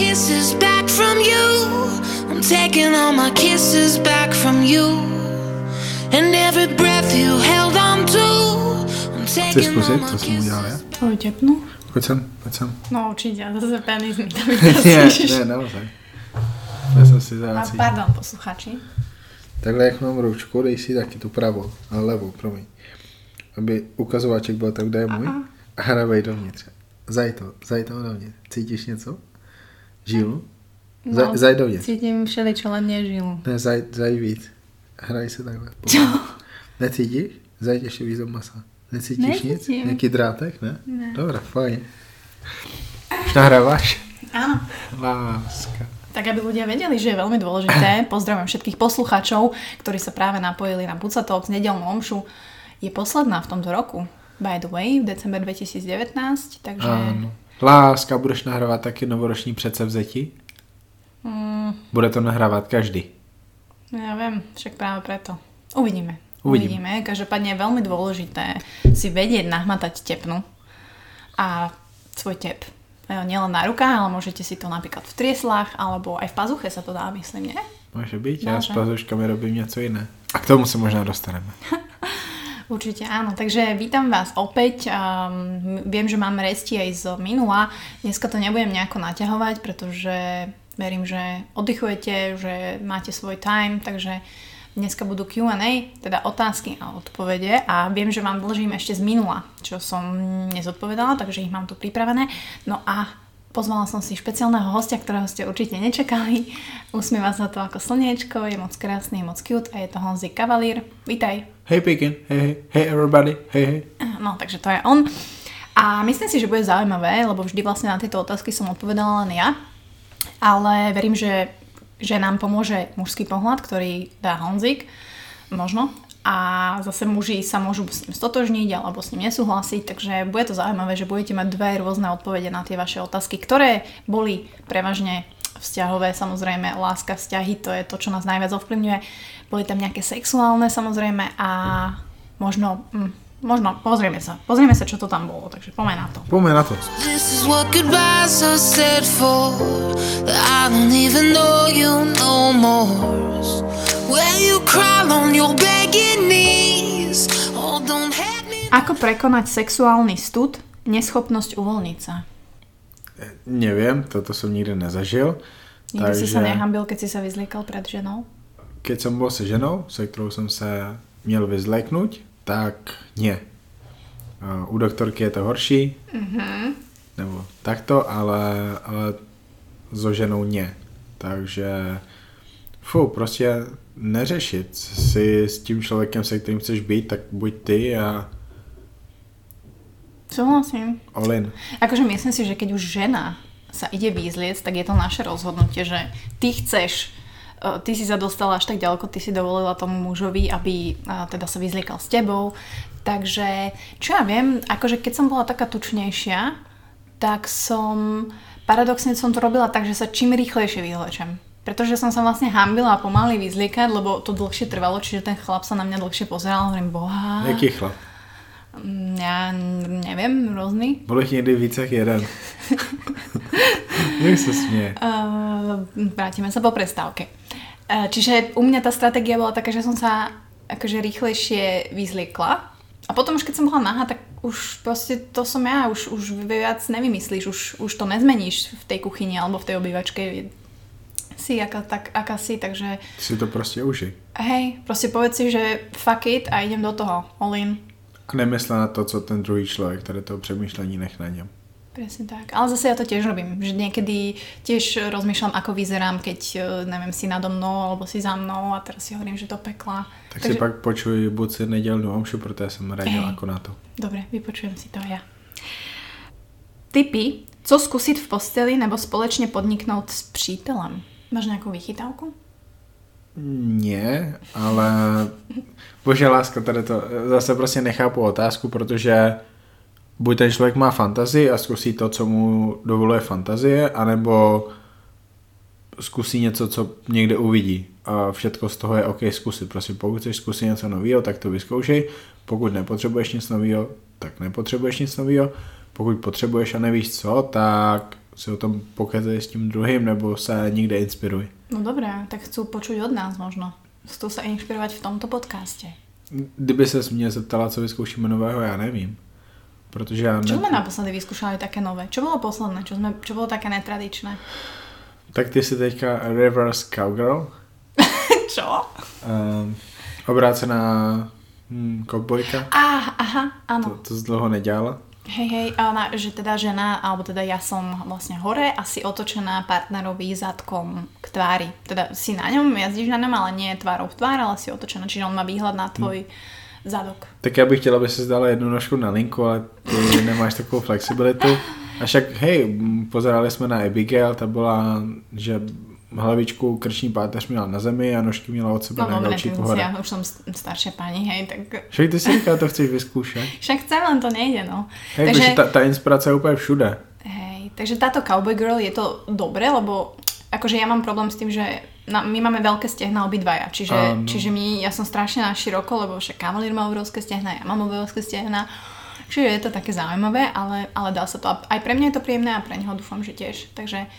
kisses back from you. I'm taking all my kisses back from you. And every breath you held on to. I'm Chceš taking my co jsem udělal já? kisses. Tvoju tepnu? Pojď sem, pojď sem. No určite, zase penis mi ne, vytasíš. ne, naozaj. Já jsem si zácí. pardon, posluchači. Takhle jak mám ručku, dej si taky tu pravou, ale levou, promiň. Aby ukazovaček byl tak, kde je můj. A hrabej dovnitř. Zaj to, zaj to dovnitř. Cítíš něco? Zaj, No, zaj dovnitř. Cítim všeličo, len nie žilu. Ne, zaj, zaj víc. Hraj se takhle. Čo? Necítíš? Zaj ještě víc do masa. Necítíš nic? Nějaký drátek, ne? ne. Dobré, fajn. Už nahráváš? Áno. Láska. Tak aby ľudia vedeli, že je veľmi dôležité, pozdravujem všetkých poslucháčov, ktorí sa práve napojili na Buca Talks nedelnú omšu. Je posledná v tomto roku, by the way, v december 2019, takže... Ano. Láska, budeš nahrávat taky novoroční předsevzetí? Mm, Bude to nahrávat každý. ja viem, však práve preto. Uvidíme. Uvidíme. Uvidíme. Každopádne je veľmi dôležité si vedieť nahmatať tepnu a svoj tep. E, Nielen na rukách, ale môžete si to napríklad v trieslách, alebo aj v pazuche sa to dá, myslím, nie? Může být, já s pazuškami robím něco jiné. A k tomu se možná dostaneme. Určite áno, takže vítam vás opäť. Um, viem, že máme resti aj z minula. Dneska to nebudem nejako naťahovať, pretože verím, že oddychujete, že máte svoj time, takže dneska budú Q&A, teda otázky a odpovede a viem, že vám dlžím ešte z minula, čo som nezodpovedala, takže ich mám tu pripravené. No a pozvala som si špeciálneho hostia, ktorého ste určite nečakali. Usmieva sa to ako slniečko, je moc krásny, je moc cute a je to Honzik Kavalír. Vítaj. Hej Pekin, hej, hej, hej everybody, hej, hej. No, takže to je on. A myslím si, že bude zaujímavé, lebo vždy vlastne na tieto otázky som odpovedala len ja. Ale verím, že, že nám pomôže mužský pohľad, ktorý dá Honzik, možno. A zase muži sa môžu s ním stotožniť alebo s ním nesúhlasiť, takže bude to zaujímavé, že budete mať dve rôzne odpovede na tie vaše otázky, ktoré boli prevažne vzťahové, samozrejme, láska, vzťahy, to je to, čo nás najviac ovplyvňuje. Boli tam nejaké sexuálne, samozrejme, a možno, mm, možno, pozrieme sa, pozrieme sa, čo to tam bolo, takže poďme na to. Pojďme na to. This is what goodbyes are said for. That I don't even know you no more. Ako prekonať sexuálny stud, neschopnosť uvoľniť sa? Nevím, toto jsem nikdy nezažil. Nikdy si sa nehambil, keď si sa vyzliekal pred ženou? Keď jsem byl se ženou, se kterou jsem se měl vyzléknout, tak ne. Uh, U doktorky je to horší, Mhm. nebo takto, ale, ale so ženou ne. Takže fu, prostě neřešit si s tím člověkem, se kterým chceš být, tak buď ty a Súhlasím. all in. Akože myslím si, že keď už žena sa ide vyzliec, tak je to naše rozhodnutie, že ty chceš e, ty si sa dostala až tak ďaleko, ty si dovolila tomu mužovi, aby e, teda sa vyzliekal s tebou. Takže, čo ja viem, akože keď som bola taká tučnejšia, tak som, paradoxne som to robila tak, že sa čím rýchlejšie vyzlečem. Pretože som sa vlastne hambila pomaly vyzliekať, lebo to dlhšie trvalo, čiže ten chlap sa na mňa dlhšie pozeral hovorím, boha, Jaký chlap? Mm, ja neviem, rôzny. Byl jich někdy víc jak jeden. Jak se směje. Uh, vrátime sa po prestávke. Uh, čiže u mňa tá stratégia bola taká, že som sa akože rýchlejšie vyzliekla a potom už keď som bola nahá, tak už proste to som ja, už, už viac nevymyslíš, už, už to nezmeníš v tej kuchyni alebo v tej obývačke. Si aká, tak, aká si, takže Si to prostě užij. hej, proste povedz si, že fuck it a idem do toho, all in. A nemysle na to, co ten druhý člověk, tady toho přemýšlení nech na něm. Presne tak. Ale zase ja to tiež robím, že niekedy tiež rozmýšľam, ako vyzerám, keď, e, neviem, si nado mnou alebo si za mnou a teraz si hovorím, že to pekla. Tak si pak počuj buď si nedělnou omšu, protože jsem radil Hej. jako na to. Dobre, vypočujem si to ja. Typy, co skúsiť v posteli nebo společne podniknout s přítelem? Máš nejakú vychytávku? Ne, ale bože láska, tady to zase prostě nechápu otázku, protože buď ten člověk má fantazii a zkusí to, co mu dovoluje fantazie, anebo zkusí něco, co někde uvidí. A všetko z toho je OK zkusit. Prostě pokud chceš zkusit něco nového, tak to vyzkoušej. Pokud nepotřebuješ nic nového, tak nepotřebuješ nic nového. Pokud potřebuješ a nevíš co, tak si o tom pokecej s tím druhým, nebo se někde inspiruj. No dobré, tak chcú počuť od nás možno. Chcú sa inšpirovať v tomto podcaste. Kdyby se mě zeptala, co vyzkoušíme nového, já nevím. Protože Čo ne... sme naposledy vyskúšali také nové? Čo bolo posledné? Čo, sme, čo bolo také netradičné? Tak ty si teďka reverse cowgirl, Čo? um, obrácená hm, kovbojka. Á, aha, To, áno. to z dlouho nedělala. Hej, hej, ona, že teda žena, alebo teda ja som vlastne hore a si otočená partnerovi zadkom k tvári. Teda si na ňom, jazdíš na ňom, ale nie tvárou v tvár, ale si otočená, čiže on má výhľad na tvoj zadok. Tak já bych chtěla, aby se dala jednu nožku na linku, ale ty nemáš takovou flexibilitu. A však, hej, pozerali jsme na Abigail, ta byla, že hlavičku krční páteř měla na zemi a nožky měla od sebe No na si, hore. ja už som st- staršia pani, hej, tak Však ty si říká, to chceš vyzkoušet. však chcem, len to nejde, no. Hej, takže ta, ta inspirace je úplně všude. Hej, takže táto Cowboy Girl je to dobré, lebo akože ja mám problém s tým, že na, my máme veľké stehna obidvaja, čiže, Áno. čiže my, ja som strašne na široko, lebo však Cavalier má obrovské stehna, ja mám obrovské stehna, čiže je to také zaujímavé, ale, ale dá sa to. A Aj pre mňa je to príjemné a pre neho dúfam, že tiež. Takže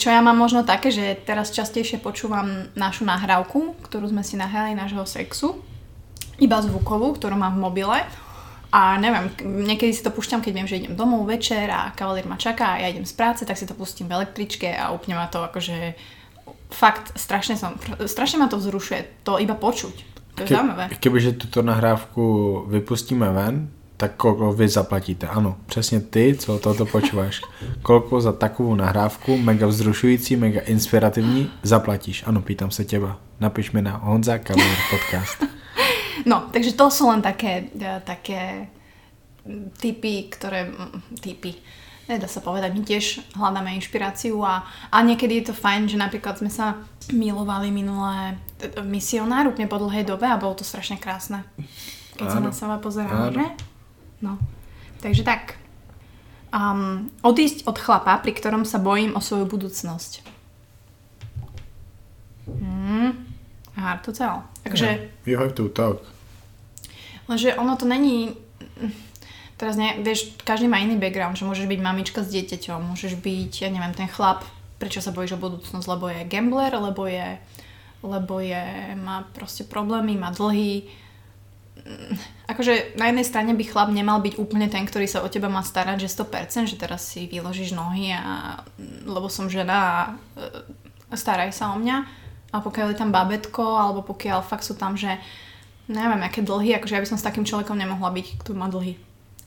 čo ja mám možno také, že teraz častejšie počúvam našu nahrávku, ktorú sme si nahrali nášho sexu, iba zvukovú, ktorú mám v mobile. A neviem, niekedy si to púšťam, keď viem, že idem domov večer a kavalier ma čaká a ja idem z práce, tak si to pustím v električke a úplne ma to akože fakt strašne som, strašne ma to vzrušuje, to iba počuť. To je Ke, zaujímavé. kebyže tuto nahrávku vypustíme ven, tak koľko vy zaplatíte. Ano, přesně ty, co toto počúvaš. Koľko za takovou nahrávku, mega vzrušující, mega inspirativní, zaplatíš? Ano, pýtam se teba. Napiš mi na Honza Kavalier podcast. No, takže to sú len také, e, také typy, ktoré, typy, nedá sa povedať, my tiež hľadáme inšpiráciu a, a niekedy je to fajn, že napríklad sme sa milovali minulé t- t- misionár úplne po dlhej dobe a bolo to strašne krásne. Keď Áno. na seba že? No, takže tak. Um, odísť od chlapa, pri ktorom sa bojím o svoju budúcnosť. Hmm. Hard to tell. Takže You have to talk. Lenže ono to není... Teraz ne, vieš, každý má iný background, že môžeš byť mamička s dieťaťom, môžeš byť, ja neviem, ten chlap, prečo sa bojíš o budúcnosť, lebo je gambler, lebo je, lebo je, má proste problémy, má dlhy. Akože na jednej strane by chlap nemal byť úplne ten, ktorý sa o teba má starať, že 100%, že teraz si vyložíš nohy a lebo som žena a e, staraj sa o mňa. A pokiaľ je tam babetko, alebo pokiaľ fakt sú tam, že neviem, aké dlhy, akože ja by som s takým človekom nemohla byť, kto má dlhy.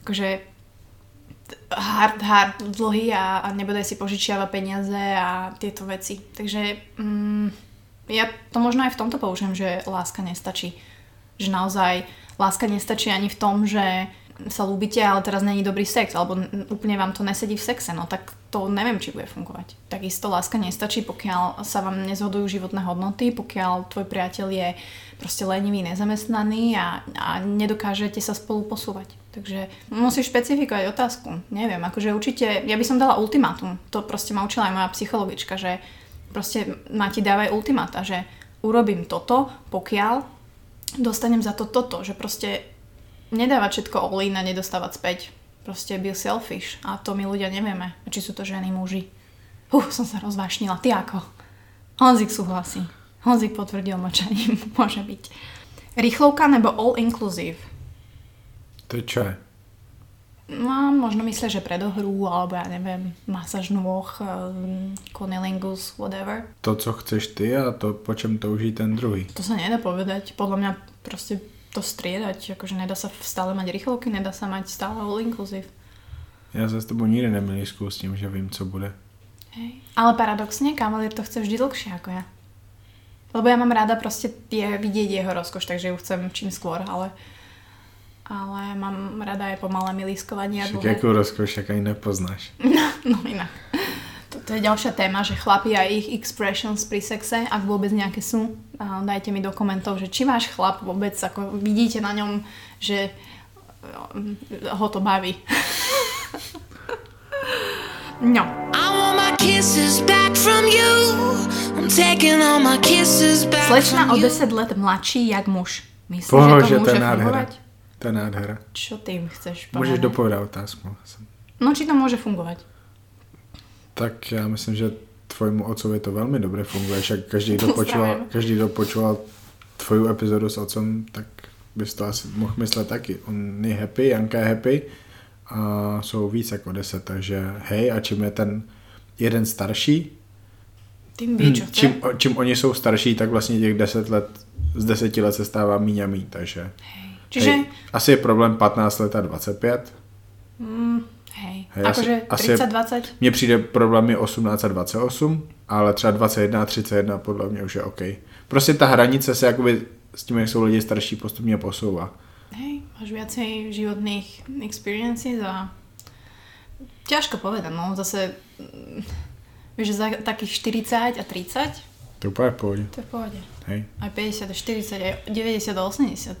Akože hard, hard dlhy a, a nebude si požičiava peniaze a tieto veci. Takže mm, ja to možno aj v tomto použijem, že láska nestačí. Že naozaj láska nestačí ani v tom, že sa ľúbite, ale teraz není dobrý sex, alebo úplne vám to nesedí v sexe, no tak to neviem, či bude fungovať. Takisto láska nestačí, pokiaľ sa vám nezhodujú životné hodnoty, pokiaľ tvoj priateľ je proste lenivý, nezamestnaný a, a nedokážete sa spolu posúvať. Takže musíš špecifikovať otázku. Neviem, akože určite, ja by som dala ultimátum. To proste ma učila aj moja psychologička, že proste ma ti dávaj ultimáta, že urobím toto, pokiaľ dostanem za to toto, že proste nedávať všetko all in a nedostávať späť. Proste be selfish a to my ľudia nevieme, či sú to ženy, muži. Uf, som sa rozvášnila. Ty ako? Honzik súhlasí. Honzik potvrdil mlčaním. Môže byť. Rýchlovka nebo all inclusive? To je čo? No, možno myslia, že predohru, alebo ja neviem, masáž nôh, um, cunnilingus, whatever. To, co chceš ty a to, po čem touží ten druhý. To sa nedá povedať. Podľa mňa proste to striedať. Akože nedá sa stále mať rýchlovky, nedá sa mať stále all inclusive. Já se s tebou nikdy nemilíšku s tím, že vím, co bude. Hej. Ale paradoxne, kavalier to chce vždy dlhšie ako ja. Lebo ja mám rada proste je, vidieť jeho rozkoš, takže ju chcem čím skôr, ale ale mám rada aj pomalé milískovanie a Však dlhé. jakou rozkoš, ani nepoznáš. No inak. Toto je ďalšia téma, že chlapi a ich expressions pri sexe, ak vôbec nejaké sú, dajte mi do komentov, že či váš chlap vôbec ako vidíte na ňom, že eh, ho to baví. No, slečna o from you. 10 let mladší jak muž. Myslíš, že to to môže fungovať? Je nádhera. Čo tým chceš povedať? Můžeš dopovědat otázku. No či to môže fungovať? Tak já myslím, že tvojemu otcovi to velmi dobře funguje, však každý, kdo počúval, každý, kdo počúval tvoju epizodu s otcem, tak bys to asi mohl myslet taky. On je happy, Janka je happy a jsou víc jako 10, takže hej, a čím je ten jeden starší, Tým ví, čo chce. čím, čím oni jsou starší, tak vlastně těch 10 let, z 10 let se stává míň a míň, takže Čiže, hej, asi je problém 15 let a 25. hej, Hej, akože asi- asi- 30-20? Mně přijde problémy 18 a 28, ale třeba 21 a 31 podle mě už je OK. Prostě ta hranice se jakoby s tím, jak jsou lidi starší, postupně posouvá. Hej, máš viacej životných experiences a ťažko povedať, no zase mm, vieš, za takých 40 a 30 To je úplně v pohodě. to je v pohode. Hej. Aj 50 a 40, aj 90 a 80.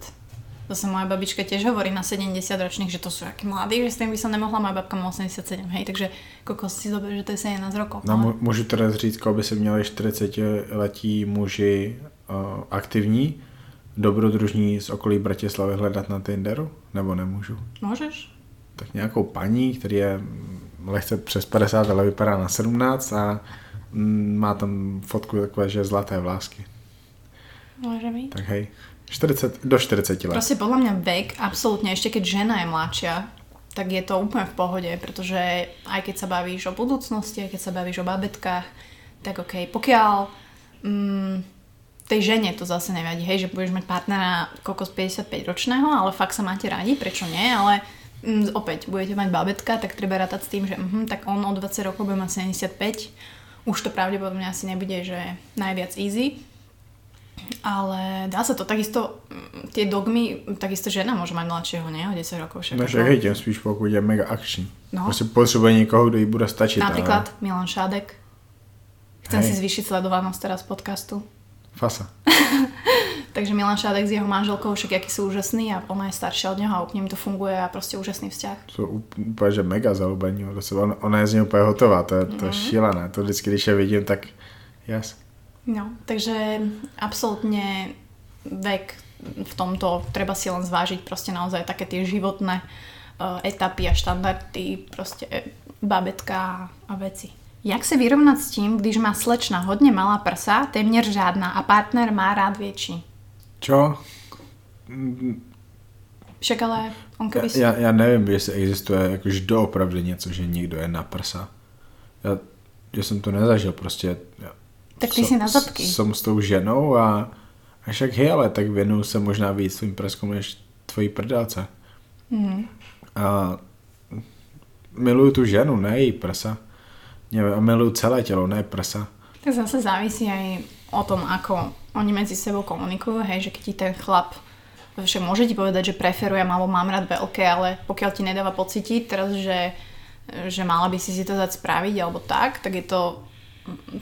Zase moja babička tiež hovorí na 70 ročných, že to sú akí mladí, že s tým by som nemohla, moja babka má 87, hej, takže kokos si zober, že to je 17 rokov. No, mu- můžu teda říct, koho by se měli 40-letí muži uh, aktivní, dobrodružní z okolí Bratislavy hledat na Tinderu? Nebo nemůžu? Môžeš? Tak nějakou paní, který je mm, lehce přes 50, ale vypadá na 17 a mm, má tam fotku takové, že zlaté vlásky. Môže byť. Tak hej, 40, do 40 let. Proste podľa mňa vek, absolútne, ešte keď žena je mladšia, tak je to úplne v pohode, pretože aj keď sa bavíš o budúcnosti, aj keď sa bavíš o babetkách, tak ok, pokiaľ mm, tej žene to zase nevadí, hej, že budeš mať partnera kokos 55 ročného, ale fakt sa máte radi, prečo nie, ale mm, opäť, budete mať babetka, tak treba rátať s tým, že mhm, tak on o 20 rokov bude mať 75, už to pravdepodobne asi nebude, že najviac easy, ale dá sa to, takisto mm, tie dogmy, takisto žena môže mať mladšieho, nie? O 10 rokov však. No však hej, spíš pokud je mega akční. No. Prostě potřebuje někoho, kdo jí bude stačit. Napríklad Milan Šádek. Chcem Hej. si zvýšiť sledovanosť teraz podcastu. Ale... Fasa. Takže Milan Šádek s jeho manželkou, však aký sú úžasní a ona je staršia od neho a ním to funguje a proste úžasný vzťah. Jsou úplně, že mega. On- Ona je z něj úplně hotová, to je, to je šílené. To vždycky, když je vidím, tak jas. No, takže absolútne vek v tomto treba si len zvážiť proste naozaj také tie životné uh, etapy a štandardy, proste babetka a veci. Jak se vyrovnat s tím, když má slečna hodně malá prsa, téměř žádná a partner má rád větší? Čo? Však ale on keby si... Já, já nevím, jestli existuje jakož doopravdy něco, že někdo je na prsa. Já, já jsem to nezažil, prostě. Já, Tak ty si na zadky. Jsem s tou ženou a, a však hej, ale tak věnuju se možná víc svým prskům než tvojí prdelce. Mm. A miluju tu ženu, ne její prsa. A miluju celé tělo, ne prsa. Tak zase závisí aj o tom, ako oni medzi sebou komunikujú, hej, že keď ti ten chlap však môže ti povedať, že preferujem alebo mám rád veľké, ale pokiaľ ti nedáva pocítiť teraz, že, že mala by si si to dať spraviť alebo tak, tak je to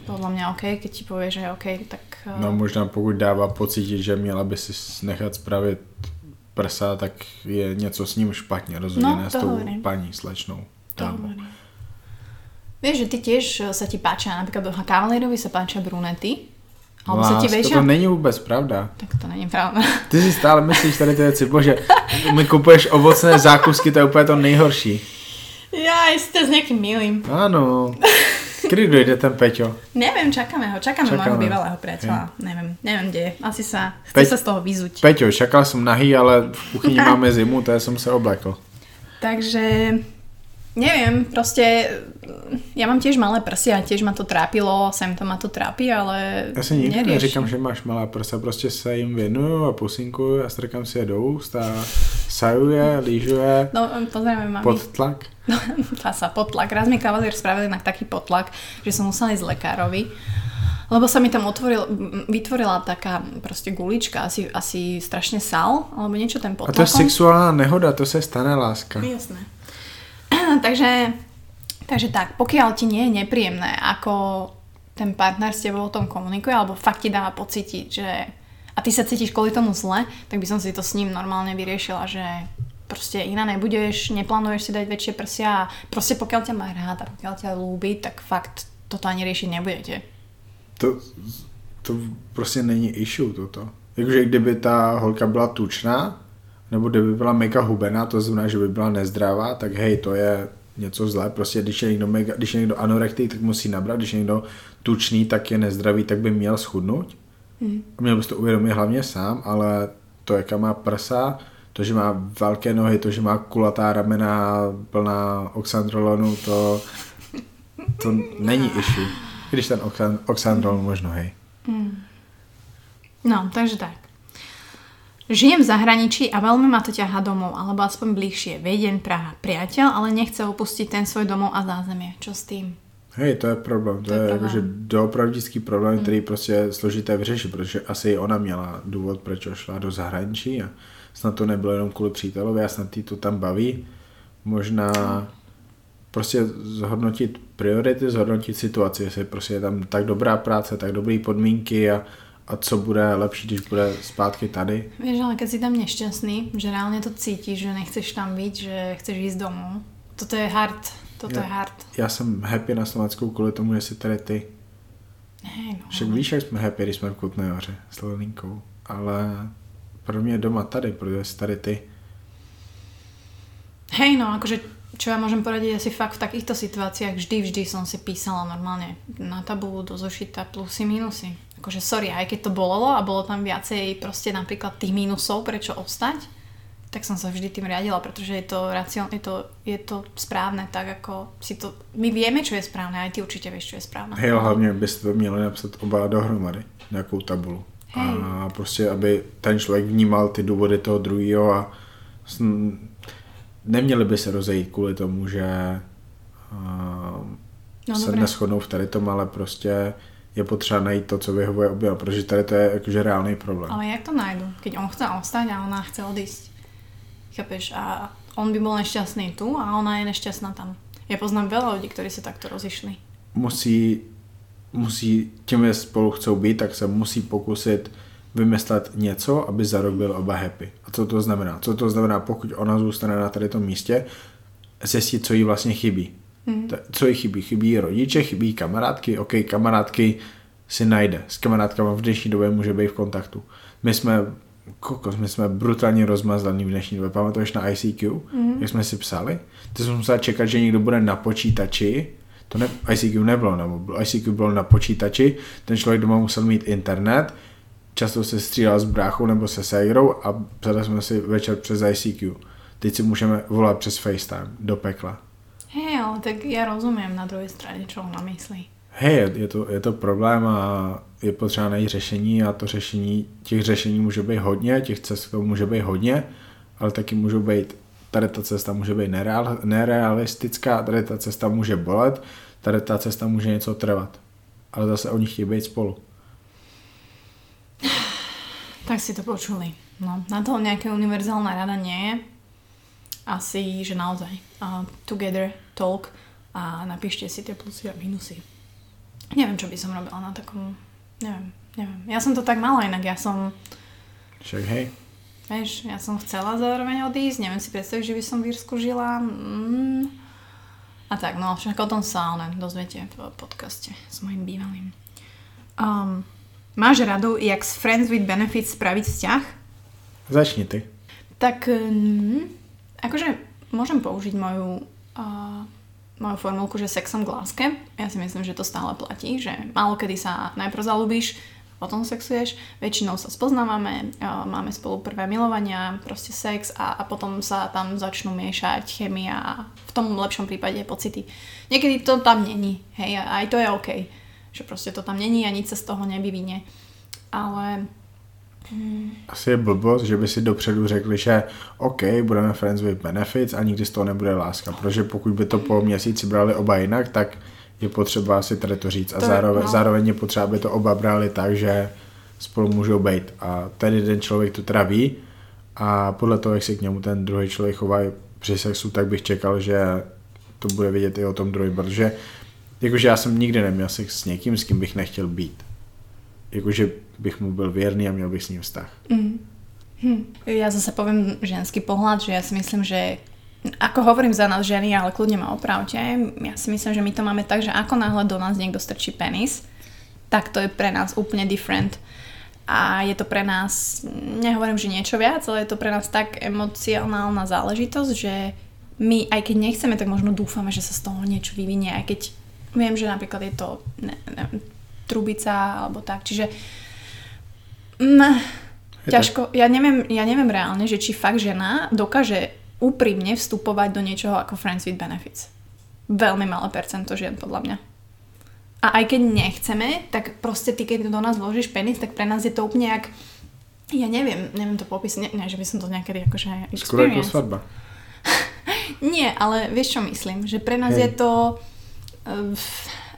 podľa mňa OK, keď ti povie, že OK, tak... eh, No možná pokud dává pocítit, že měla by si nechat spravit prsa, tak je něco s ním špatně, rozhodně No, ne s to tou hovorím. paní slečnou. to hovorím. Vieš, že ty tiež sa ti páčia, napríklad kavalierovi sa páčia brunety, alebo sa ti väčšia... to není vůbec pravda. Tak to není pravda. Ty si stále myslíš tady ty věci, bože, mi kupuješ ovocné zákusky, to je úplně to nejhorší. Ja, ste s nejakým milým. Ano. Kdy dojde ten Peťo? Neviem, čakáme ho, čakáme, Čakáme. môjho bývalého priateľa. Neviem, neviem, kde je. Asi sa, chce Peť- sa z toho vyzuť. Peťo, čakal jsem nahý, ale v kuchyni máme zimu, to jsem se oblekl. Takže, neviem, proste ja mám tiež malé prsia a tiež ma to trápilo, sem to ma to trápi, ale Já si nikdy neriešim. neříkám, že máš malá prsa, prostě se jim věnuju a pusinkuju a strkám si je do úst a saju je, lížu je No, pozrieme, mami. pod tlak. No, sa potlak. Raz mi kavalier spravil inak taký potlak, že som musela ísť lekárovi, lebo sa mi tam otvoril, vytvorila taká proste gulička, asi, asi strašne sal, alebo niečo ten A potlakom. to je sexuální nehoda, to se stane, láska. Jasné. takže, takže tak, pokiaľ ti nie je nepríjemné, ako ten partner s tebou o tom komunikuje, alebo fakt ti dáva pocítiť, že a ty sa cítiš kvôli tomu zle, tak by som si to s ním normálne vyriešila, že proste iná nebudeš, neplánuješ si dať väčšie prsia a proste pokiaľ ťa má rád a pokiaľ ťa ľúbi, tak fakt toto ani riešiť nebudete. To, to prostě není issue toto. Jakože kdyby ta holka byla tučná, nebo kdyby byla mega hubená, to znamená, že by byla nezdravá, tak hej, to je něco zlé. Prostě když je někdo, mega, když je někdo anorektik, tak musí nabrat, když je někdo tučný, tak je nezdravý, tak by měl schudnout. Hmm. Měl bys to uvědomit hlavně sám, ale to, jaká má prsa, to, že má velké nohy, to, že má kulatá ramena plná oxandrolonu, to, to není issue. Když ten oxandrolon možno, hej. Hmm. No, takže tak. Žijem v zahraničí a veľmi ma to ťaha domov, alebo aspoň bližšie. Viedeň, Praha. Priateľ, ale nechce opustiť ten svoj domov a zázemie. Čo s tým? Hej, to je problém. To, to je, je jakože doopravdický problém, mm. který prostě je složité vyřešit, protože asi ona měla důvod, proč šla do zahraničí a snad to nebylo jenom kvůli přítelovi a snad jí to tam baví. Možná prostě zhodnotit priority, zhodnotit situaci, jestli prostě je tam tak dobrá práce, tak dobré podmínky a a co bude lepší, když bude zpátky tady. Víš, ale keď si tam nešťastný, že reálně to cítíš, že nechceš tam být, že chceš jít domů, toto je hard. Toto já, je hard. Já jsem happy na Slovensku kvůli tomu, že si tady ty. Hey, no. Však víš, jak jsme happy, když jsme v Kutné hoře s Lelinkou, ale pro mě doma tady, protože jsi tady ty. Hej, no, akože čo ja môžem poradiť asi fakt v takýchto situáciách vždy, vždy som si písala normálne na tabulu do zošita plusy, minusy. Akože sorry, aj keď to bolelo a bolo tam viacej proste napríklad tých minusov, prečo ostať, tak som sa vždy tým riadila, pretože je to, racion, je to, je to správne, tak ako si to, my vieme, čo je správne, aj ty určite vieš, čo je správne. Hej, hlavně byste to měli napsat oba dohromady, nějakou tabulu. Hej. A prostě, aby ten člověk vnímal ty důvody toho druhého a neměli by se rozejít kvůli tomu, že uh, no, se neschodnou v tady tom, ale prostě je potřeba najít to, co vyhovuje oběma, protože tady to je jakože reálný problém. Ale jak to najdu, keď on chce ostať a ona chce odísť? Chápeš? A on by bol nešťastný tu a ona je nešťastná tam. Ja poznám veľa ľudí, ktorí sa takto rozišli. Musí, musí, tím, že spolu chcou být, tak se musí pokusit vymyslet něco, aby za rok byl oba happy. A co to znamená? Co to znamená, pokud ona zůstane na tady tom místě, zjistit, co jí vlastně chybí. Hmm. Co jí chybí? Chybí rodiče, chybí kamarádky, ok, kamarádky si najde. S kamarádkama v dnešní době může být v kontaktu. My jsme kokos, my jsme brutálně rozmazlaní v dnešní době. Pamatuješ na ICQ, mm. jak jsme si psali? Ty jsme museli čekat, že někdo bude na počítači, to ne, ICQ nebylo na mobilu, ICQ bylo na počítači, ten člověk doma musel mít internet, často se střídal s bráchou nebo se ségrou a psali jsme si večer přes ICQ. Teď si můžeme volat přes FaceTime do pekla. Hej, ale tak já rozumím na druhé straně, čo na myslí. Hej, je to, je to problém a je potřeba najít řešení a to řešení, těch řešení může být hodně, těch cest může být hodně, ale taky můžou být, tady ta cesta může být nereal, nerealistická, tady ta cesta může bolet, tady ta cesta může něco trvat. Ale zase oni chtějí být spolu. Tak si to počuli. No, na to nejaká univerzálna rada nie je. Asi, že naozaj uh, together talk a napíšte si tie plusy a minusy. Neviem, čo by som robila na takom Neviem, neviem. Ja som to tak mala inak, ja som... Však hej. Vieš, ja som chcela zároveň odísť, neviem si predstaviť, že by som v Írsku žila. Mm. A tak, no však o tom sa ale dozviete v podcaste s mojim bývalým. Um, máš radu, jak s Friends with Benefits spraviť vzťah? Začni ty. Tak, mm, akože môžem použiť moju uh, moju formulku, že sexom k láske. Ja si myslím, že to stále platí, že málo kedy sa najprv zalúbíš, potom sexuješ, väčšinou sa spoznávame, máme spolu prvé milovania, proste sex a, a potom sa tam začnú miešať chemia a v tom lepšom prípade pocity. Niekedy to tam není, hej, aj to je OK, že proste to tam není a nič sa z toho nevyvinie. Ale asi je blbost, že by si dopředu řekli, že OK, budeme friends with benefits a nikdy z toho nebude láska, protože pokud by to po měsíci brali oba jinak, tak je potřeba si tady to říct. A to zároveň, no. zároveň je potřeba, aby to oba brali tak, že spolu můžou být a ten jeden člověk to teda ví a podle toho, jak se k němu ten druhý člověk chová při sexu, tak bych čekal, že to bude vidět i o tom druhý, protože jakože já jsem nikdy neměl sex s někým, s kým bych nechtěl být jakože bych mu byl věrný a měl bych s ním vztah. Mm. Hm. Ja zase poviem ženský pohľad, že ja si myslím, že ako hovorím za nás ženy, ale kľudne ma opravte, ja si myslím, že my to máme tak, že ako náhle do nás niekto strčí penis, tak to je pre nás úplne different. A je to pre nás, nehovorím, že niečo viac, ale je to pre nás tak emocionálna záležitosť, že my, aj keď nechceme, tak možno dúfame, že sa z toho niečo vyvinie, aj keď viem, že napríklad je to ne, ne, trubica alebo tak, čiže mm, ťažko, ja neviem, ja neviem reálne, že či fakt žena dokáže úprimne vstupovať do niečoho ako Friends with Benefits. Veľmi malé percento žien, podľa mňa. A aj keď nechceme, tak proste ty, keď do nás vložíš penis, tak pre nás je to úplne jak... Ja neviem, neviem to popísať, ne, ne, že by som to niekedy akože Skoro ako experience. svadba. Nie, ale vieš čo myslím? Že pre nás Hej. je to uh,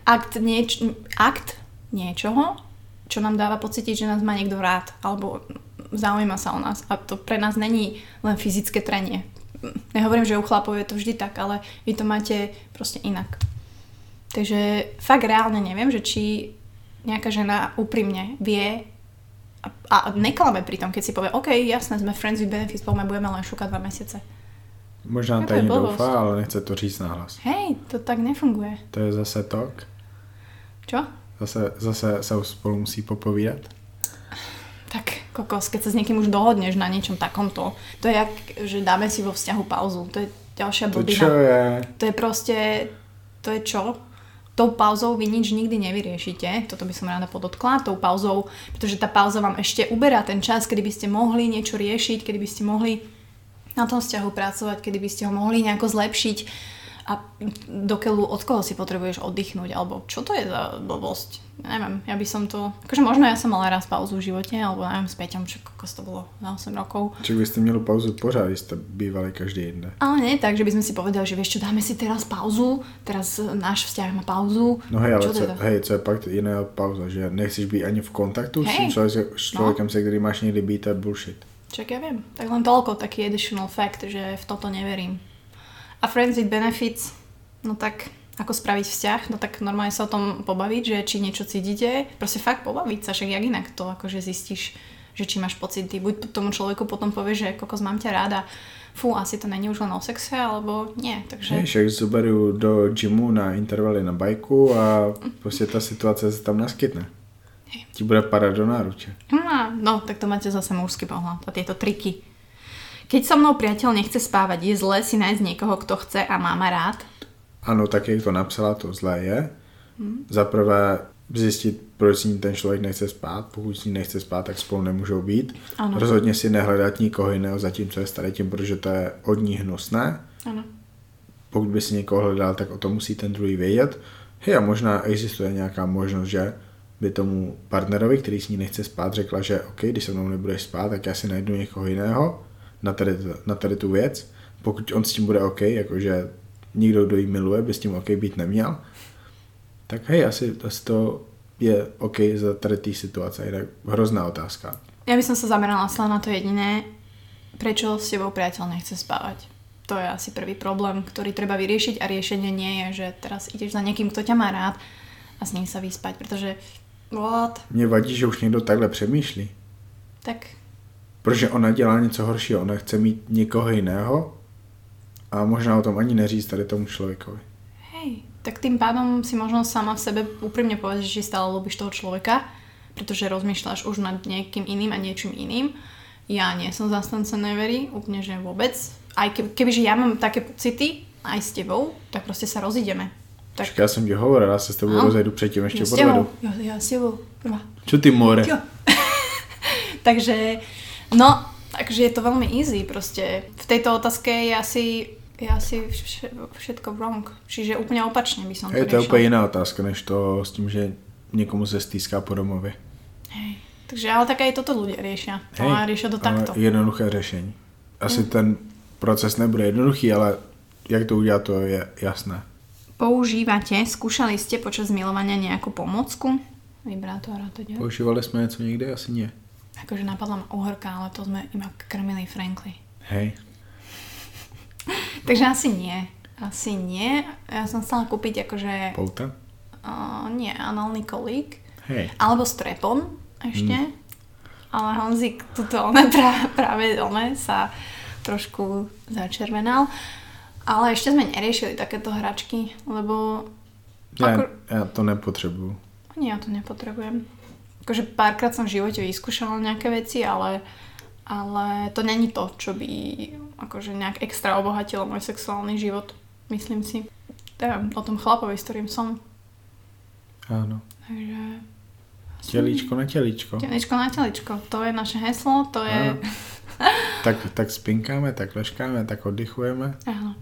akt, nieč- akt niečoho, čo nám dáva pocítiť, že nás má niekto rád, alebo zaujíma sa o nás. A to pre nás není len fyzické trenie. Nehovorím, že u chlapov je to vždy tak, ale vy to máte proste inak. Takže fakt reálne neviem, že či nejaká žena úprimne vie a, a neklame pri tom, keď si povie, OK, jasné, sme friends with benefits, poďme, budeme len šukať dva mesiace. Možná to blbosť. doufá, ale nechce to říct nahlas. Hej, to tak nefunguje. To je zase tok. Čo? Zase, zase se spolu musí popovídat. Tak kokos, keď sa s niekým už dohodneš na niečom takomto, to je jak, že dáme si vo vzťahu pauzu. To je ďalšia To blbina. čo je? To je proste, to je čo? Tou pauzou vy nič nikdy nevyriešite, toto by som rada podotkla, tou pauzou, pretože tá pauza vám ešte uberá ten čas, kedy by ste mohli niečo riešiť, kedy by ste mohli na tom vzťahu pracovať, kedy by ste ho mohli nejako zlepšiť a dokeľu od koho si potrebuješ oddychnúť, alebo čo to je za blbosť? Neviem, ja by som to, akože možno ja som mala raz pauzu v živote, alebo neviem, s Peťom, čo kokos to bolo na 8 rokov, Čak byste měli pauzu pořád, když jste bývali každý jinde. ale nie tak, že by sme si povedali, že vieš čo, dáme si teraz pauzu, teraz náš vzťah má pauzu. No hej, ale co, hej, co je pak jiného pauza, že nechceš být ani v kontaktu s Hej. tím člověkem, s člověkem se kterým máš někdy být, to je bullshit. Čak ja viem. Tak len toľko, taký additional fact, že v toto neverím. A Friends with Benefits, no tak ako spraviť vzťah, no tak normálne sa o tom pobaviť, že či niečo cítite, proste fakt pobaviť sa, však jak inak to akože zistíš, že či máš pocity, buď tomu človeku potom povieš, že kokos mám ťa ráda, fú, asi to není už len o sexe, alebo nie, takže... Hej, však zoberu do gymu na intervaly na bajku a prostě ta situace se tam naskytne. Ti bude padat do náruče. No, no, tak to máte zase mužský pohľad a tieto triky. Keď so mnou priateľ nechce spávať, je zlé si nájsť niekoho, kto chce a má ma rád? Ano, tak jak to napsala, to zlé je. Hmm. Za prvé zjistit, proč s ní ten člověk nechce spát. Pokud s ní nechce spát, tak spolu nemůžou být. Ano. Rozhodně si nehledat nikoho jiného za tím, co je starý tím, protože to je od ní hnusné. Áno. Pokud by si někoho hledal, tak o tom musí ten druhý vědět. Hej, a možná existuje nějaká možnost, že by tomu partnerovi, který s ní nechce spát, řekla, že OK, když se mnou nebudeš spát, tak já si najdu někoho jiného na tady, na tady tu věc. Pokud on s tím bude OK, jakože nikdo, kdo jí miluje, by s tím OK být neměl, tak hej, asi, asi to je OK za tady té situace. Jinak hrozná otázka. Ja by som sa zamerala len na to jediné, prečo s tebou priateľ nechce spávať. To je asi prvý problém, ktorý treba vyriešiť a riešenie nie je, že teraz ideš za niekým, kto ťa má rád a s ním sa vyspať, pretože what? Mně vadí, že už někdo takhle přemýšlí. Tak Protože ona dělá něco horšího, ona chce mít někoho jiného a možná o tom ani neříct tady tomu člověkovi. hej, tak tým pádom si možno sama v sebe úprimne povedať, že si stále ľúbiš toho človeka, pretože rozmýšľaš už nad niekým iným a niečím iným. Ja nie som zastanca nevery, úplne že vôbec. Aj keby, kebyže ja mám také pocity aj s tebou, tak proste sa rozídeme. Tak Tak já jsem ti hovoril, já se s tebou No. rozejdu předtím ještě ja podvedu. ja, ja s tebou, prvá. Čo ty more? Takže, no, takže je to veľmi easy proste. V tejto otázke je asi, je asi vš- všetko wrong. Čiže úplne opačne by som to Hej, to je riešila. úplně jiná otázka, než to s tím, že někomu se stýská po domově. Hej. Takže ale tak aj toto ľudia riešia. To hey, riešia to takto. jednoduché řešení. Asi Mm. ten proces nebude jednoduchý, ale jak to udělat, to je jasné. Používate, skúšali ste počas milovania nejakú pomocku? Vibrátor a teda. Používali jsme něco někdy? Asi nie. Akože napadla ma uhorka, ale to sme iba krmili Frankly. Hej. Takže asi nie. Asi nie. Ja som chcela kúpiť akože... Pouta? Uh, nie, analný kolík. Hej. Alebo strepon ešte. Mm. Ale Honzik tuto one pra, práve one sa trošku začervenal. Ale ešte sme neriešili takéto hračky, lebo Já, Ako- já to nepotřebuju. nie, ja to nepotrebujem. Akože párkrát som v živote vyskúšala nejaké veci, ale ale to není to, čo by akože nejak extra obohatilo môj sexuálny život, myslím si. Teda o tom chlapovi, s ktorým som. Áno. Takže... Teličko na teličko. Teličko na teličko. To je naše heslo, to je... Áno. tak, tak spinkáme, tak leškáme, tak oddychujeme. Áno.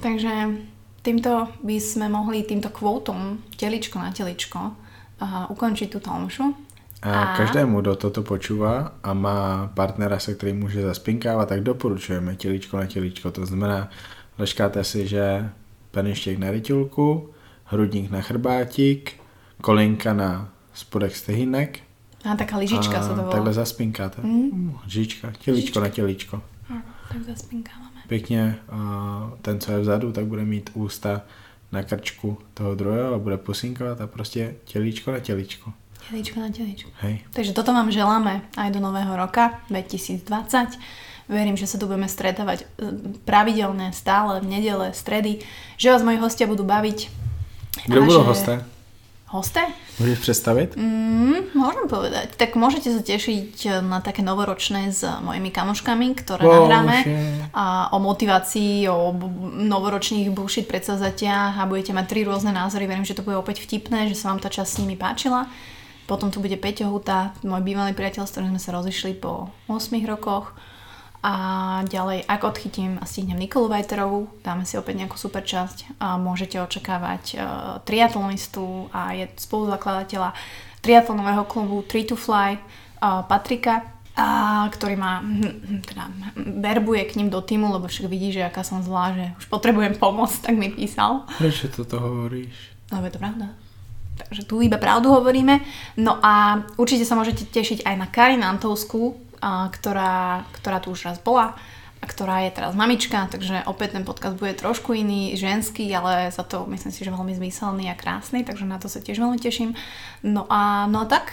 Takže týmto by sme mohli týmto kvótom teličko na teličko uh, ukončiť túto omšu. A, každému, kdo toto počúva a má partnera, se kterým může zaspinkávat, tak doporučujeme těličko na těličko. To znamená, leškáte si, že peništěk na rytulku, hrudník na chrbátik, kolinka na spodek stehynek. A taká lyžička sa to volá. Takhle zaspinkáte. Mm. Žička, těličko na těličko. Áno, tak zaspinkávame. Pěkně, a ten, co je vzadu, tak bude mít ústa na krčku toho druhého a bude pusinkovat a prostě těličko na těličko. Teličko na teličko. Hej. Takže toto vám želáme aj do nového roka 2020. Verím, že sa tu budeme stretávať e, pravidelne, stále, v nedele, stredy, že vás moji hostia budú baviť. Kdo A budú že- hosté? Hosté? Můžeš představit? Mm, môžem povedať. Tak môžete sa tešiť na také novoročné s mojimi kamoškami, ktoré Bože. nahráme a o motivácii, o novoročných bullshit predsazatiach a budete mať tri rôzne názory. Verím, že to bude opäť vtipné, že sa vám tá časť s nimi páčila. Potom tu bude Peťo Huta, môj bývalý priateľ, s ktorým sme sa rozišli po 8 rokoch. A ďalej, ak odchytím a stihnem Nikolu Vajterovú, dáme si opäť nejakú super časť a môžete očakávať uh, triatlonistu a je spoluzakladateľa triatlonového klubu Tree to Fly uh, Patrika, a, ktorý ma hm, teda verbuje k ním do týmu, lebo však vidí, že aká som zlá, že už potrebujem pomoc, tak mi písal. Proč toto hovoríš? Lebo je to pravda. Takže tu iba pravdu hovoríme. No a určite sa môžete tešiť aj na Karin Antovskú, ktorá, ktorá tu už raz bola a ktorá je teraz mamička, takže opäť ten podcast bude trošku iný, ženský, ale za to myslím si, že veľmi zmyselný a krásny, takže na to sa tiež veľmi teším. No a, no a tak,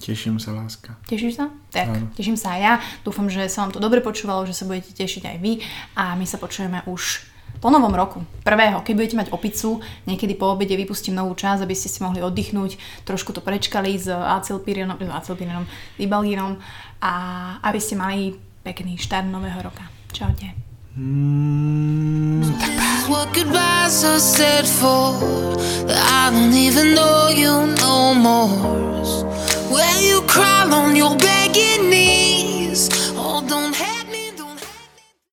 Těším se, láska. Tešíš sa? Tak, Áno. teším sa aj ja. Dúfam, že sa vám to dobre počúvalo, že sa budete tešiť aj vy a my sa počujeme už po novom roku. Prvého, keď budete mať opicu, niekedy po obede vypustím novú časť, aby ste si mohli oddychnúť, trošku to prečkali s acylpyrinom, s acylpyrinom, ibalgínom a aby ste mali pekný štart nového roka. Čaute. Mm. You no. Where you crawl on your bed